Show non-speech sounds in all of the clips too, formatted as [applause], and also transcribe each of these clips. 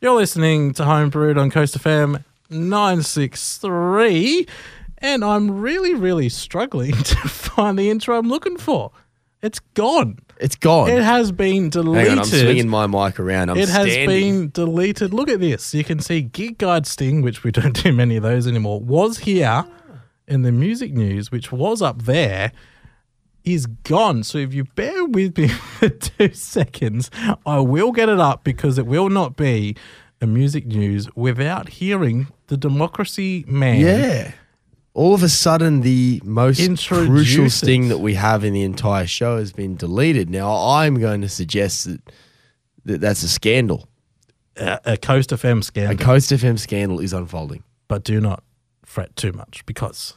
You're listening to Home Brewed on Coast FM 963, and I'm really, really struggling [laughs] to find the intro I'm looking for. It's gone. It's gone. It has been deleted. Hang on, I'm swinging my mic around. I'm it has standing. been deleted. Look at this. You can see Gig Guide Sting, which we [laughs] don't do many of those anymore, was here in the music news, which was up there, is gone. So if you bear with me [laughs] for two seconds, I will get it up because it will not be a music news without hearing the democracy man. Yeah. All of a sudden, the most Introduce crucial it. sting that we have in the entire show has been deleted. Now, I'm going to suggest that, that that's a scandal. A, a Coast FM scandal. A. Coast FM scandal is unfolding. but do not fret too much because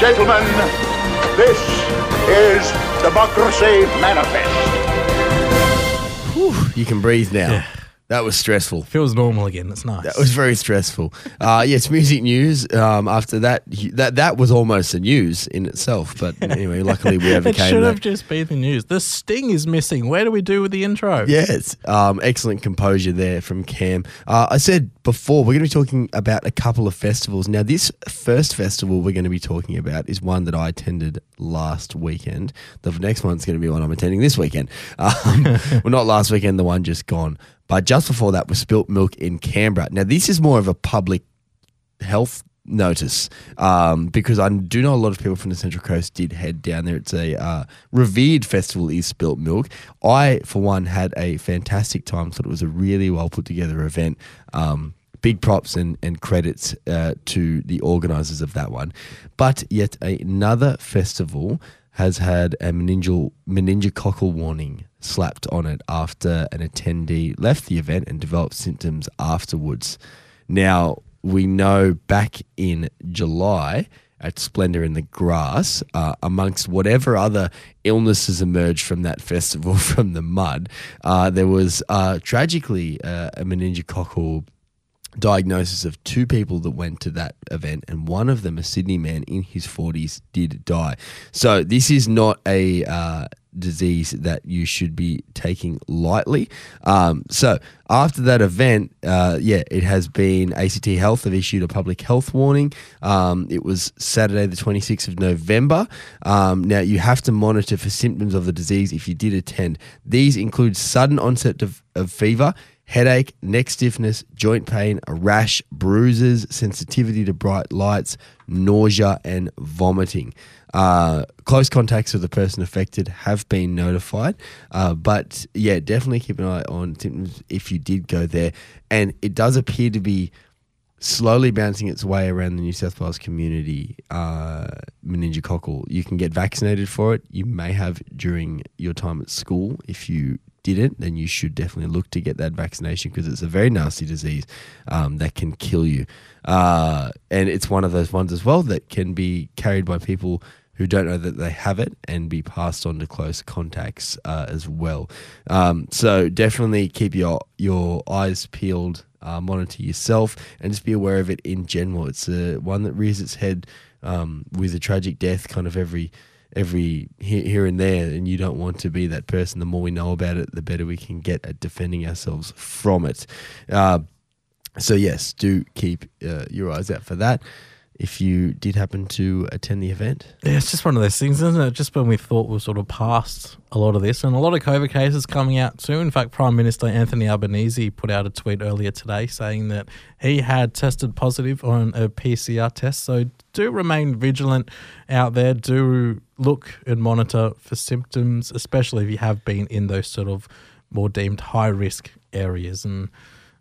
Gentlemen, this is Democracy Manifest. Whew, You can breathe now. That was stressful. feels normal again. That's nice. That was very stressful. Uh, yes, music news. Um, after that, that that was almost a news in itself. But [laughs] anyway, luckily we it overcame should that. have just been the news. The sting is missing. Where do we do with the intro? Yes, um, excellent composure there from Cam. Uh, I said before we're going to be talking about a couple of festivals. Now, this first festival we're going to be talking about is one that I attended last weekend. The next one's going to be one I'm attending this weekend. Um, [laughs] well, not last weekend, the one just gone. But just before that was Spilt Milk in Canberra. Now, this is more of a public health notice um, because I do know a lot of people from the Central Coast did head down there. It's a uh, revered festival, is Spilt Milk. I, for one, had a fantastic time. Thought it was a really well put together event. Um, big props and, and credits uh, to the organisers of that one. But yet another festival has had a meningeal, meningococcal warning slapped on it after an attendee left the event and developed symptoms afterwards. Now, we know back in July at Splendour in the Grass, uh, amongst whatever other illnesses emerged from that festival [laughs] from the mud, uh, there was uh, tragically uh, a meningococcal diagnosis of two people that went to that event, and one of them, a Sydney man in his 40s, did die. So, this is not a uh, disease that you should be taking lightly. Um, so, after that event, uh, yeah, it has been ACT Health have issued a public health warning. Um, it was Saturday, the 26th of November. Um, now, you have to monitor for symptoms of the disease if you did attend. These include sudden onset of, of fever headache, neck stiffness, joint pain, a rash, bruises, sensitivity to bright lights, nausea, and vomiting. Uh, close contacts of the person affected have been notified, uh, but yeah, definitely keep an eye on symptoms if you did go there. And it does appear to be slowly bouncing its way around the New South Wales community, uh, meningococcal. You can get vaccinated for it. You may have during your time at school. If you didn't, then you should definitely look to get that vaccination because it's a very nasty disease um, that can kill you. Uh, and it's one of those ones as well that can be carried by people who don't know that they have it and be passed on to close contacts uh, as well. Um, so definitely keep your your eyes peeled, uh, monitor yourself, and just be aware of it in general. It's a, one that rears its head um, with a tragic death kind of every every here, here and there, and you don't want to be that person. The more we know about it, the better we can get at defending ourselves from it. Uh, so yes, do keep uh, your eyes out for that. If you did happen to attend the event, Yeah, it's just one of those things, isn't it? Just when we thought we're sort of past a lot of this, and a lot of COVID cases coming out soon. In fact, Prime Minister Anthony Albanese put out a tweet earlier today saying that he had tested positive on a PCR test. So do remain vigilant out there. Do look and monitor for symptoms, especially if you have been in those sort of more deemed high risk areas. And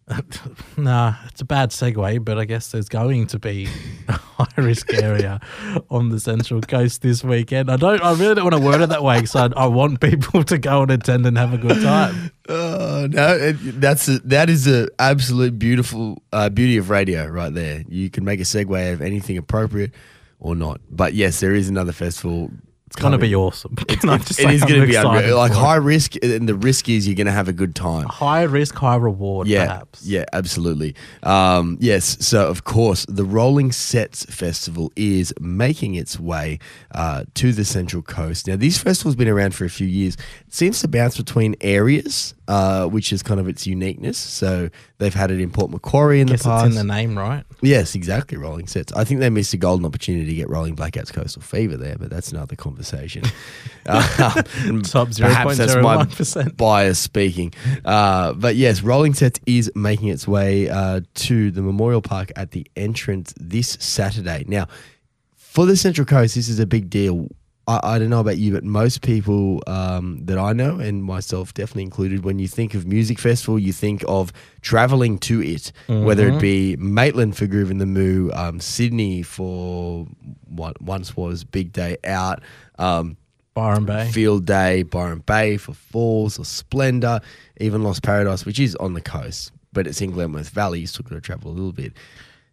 [laughs] nah, it's a bad segue, but I guess there's going to be a [laughs] high risk area on the Central Coast this weekend. I don't, I really don't want to word it that way because I, I want people [laughs] to go and attend and have a good time. Oh no, it, that's a, that is a absolute beautiful uh, beauty of radio right there. You can make a segue of anything appropriate or not. But yes, there is another festival. It's going to be awesome. [laughs] Can I just It say is I'm going to be unreal. like high risk, and the risk is you're going to have a good time. high risk, high reward, Yeah, perhaps. yeah, absolutely. Um, yes, so of course, the Rolling Sets Festival is making its way uh, to the Central Coast. Now, this festival's been around for a few years. It seems to bounce between areas uh, which is kind of its uniqueness. So they've had it in Port Macquarie in Guess the past. it's in the name, right? Yes, exactly. Rolling sets. I think they missed a golden opportunity to get Rolling Blackouts Coastal Fever there, but that's another conversation. uh, [laughs] Top perhaps that's my 0.01%. bias speaking. Uh, but yes, Rolling Sets is making its way uh, to the Memorial Park at the entrance this Saturday. Now, for the Central Coast, this is a big deal. I, I don't know about you, but most people um, that I know, and myself definitely included, when you think of music festival, you think of traveling to it, whether it be Maitland for Groovin the Moo, um, Sydney for what once was Big Day Out. Um, Byron Bay. Field Day, Byron Bay for Falls or Splendour, even Lost Paradise, which is on the coast, but it's in Glenworth Valley. You still got to travel a little bit.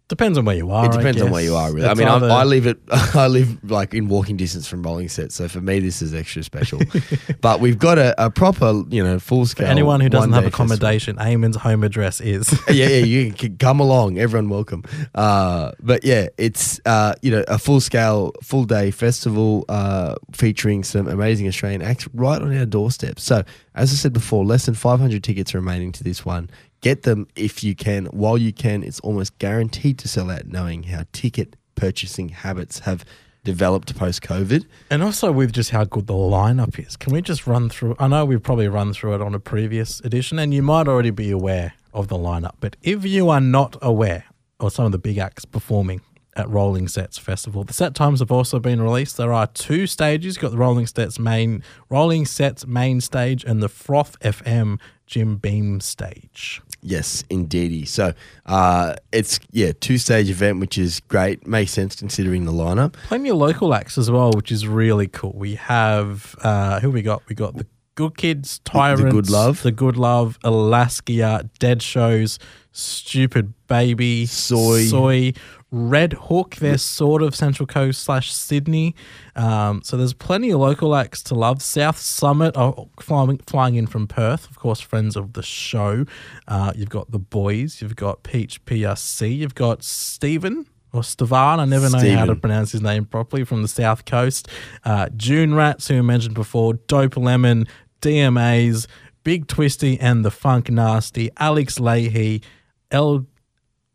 Depends on where you are. It depends on where you are, really. I mean, I, either- I live it. [laughs] I live like in walking distance from Rolling Set, so for me, this is extra special. [laughs] but we've got a, a proper, you know, full scale. anyone who doesn't have one-day festival. accommodation, Eamon's home address is. [laughs] yeah, yeah, you can come along. Everyone welcome. Uh, but yeah, it's uh, you know a full scale, full day festival uh, featuring some amazing Australian acts right on our doorstep. So as I said before, less than 500 tickets remaining to this one. Get them if you can, while you can. It's almost guaranteed to sell out, knowing how ticket purchasing habits have developed post COVID. And also with just how good the lineup is. Can we just run through? I know we've probably run through it on a previous edition, and you might already be aware of the lineup. But if you are not aware of some of the big acts performing at Rolling Sets Festival, the set times have also been released. There are two stages. You've got the Rolling Sets main Rolling Sets main stage and the Froth FM Jim Beam stage. Yes, indeedy. So uh, it's yeah two stage event, which is great. Makes sense considering the lineup. Plenty of local acts as well, which is really cool. We have uh, who we got? We got the Good Kids, Tyrants, Good Love. the Good Love, Alaska, Dead Shows, Stupid Baby, Soy. Soy, Red Hook. They're sort of Central Coast slash Sydney. Um, so there's plenty of local acts to love. South Summit are flying, flying in from Perth, of course, friends of the show. Uh, you've got the boys. You've got Peach PRC. You've got Stephen. Or Stevan, I never know how to pronounce his name properly, from the South Coast. Uh, Dune Rats, who I mentioned before, Dope Lemon, DMA's, Big Twisty, and the Funk Nasty, Alex Lahey, L.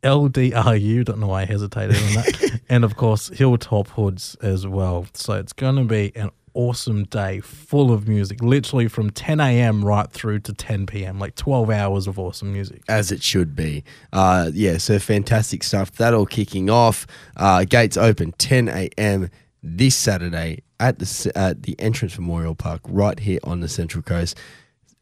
LDRU, don't know why I hesitated on that, [laughs] and of course Hilltop Hoods as well. So it's going to be an awesome day full of music, literally from 10 a.m. right through to 10 p.m., like 12 hours of awesome music. as it should be. Uh, yeah, so fantastic stuff. That all kicking off. Uh, gates open 10 a.m. this Saturday at the at the Entrance Memorial Park, right here on the Central Coast.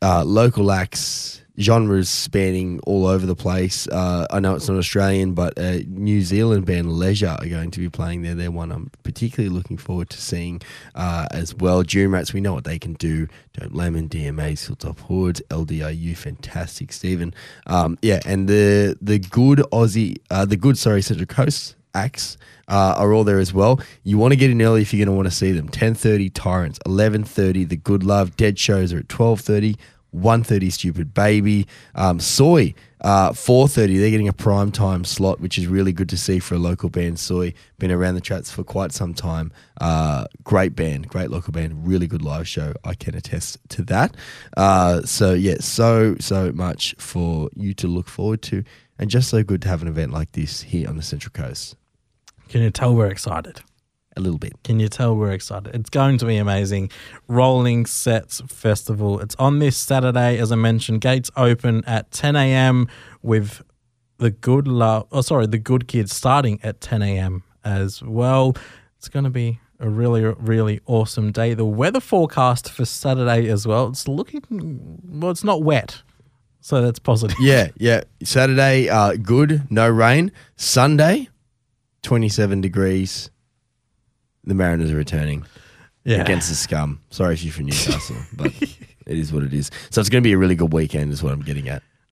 Uh, local acts, genres spanning all over the place. Uh, I know it's not Australian, but New Zealand band Leisure are going to be playing there. They're one I'm particularly looking forward to seeing uh, as well. Dune Rats, we know what they can do. Dope Lemon, DMA, Hilltop Hoods, LDRU, fantastic, Stephen. Um, yeah, and the the good Aussie, uh, the good sorry Central Coast acts uh, are all there as well. You want to get in early if you're going to want to see them. 10:30 Tyrants, 11:30 The Good Love, Dead shows are at 12:30. 1.30 Stupid Baby. Um, Soy, uh, 4.30. They're getting a prime time slot, which is really good to see for a local band. Soy, been around the tracks for quite some time. Uh, great band, great local band, really good live show. I can attest to that. Uh, so, yeah, so, so much for you to look forward to. And just so good to have an event like this here on the Central Coast. Can you tell we're excited? A little bit. Can you tell we're excited? It's going to be amazing. Rolling Sets Festival. It's on this Saturday, as I mentioned. Gates open at 10 a.m. with the good love. Oh, sorry, the good kids starting at 10 a.m. as well. It's going to be a really, really awesome day. The weather forecast for Saturday as well. It's looking well. It's not wet, so that's positive. Yeah, yeah. Saturday, uh, good, no rain. Sunday, 27 degrees. The Mariners are returning Yeah. against the scum. Sorry if you're from [laughs] Newcastle, but it is what it is. So it's going to be a really good weekend, is what I'm getting at.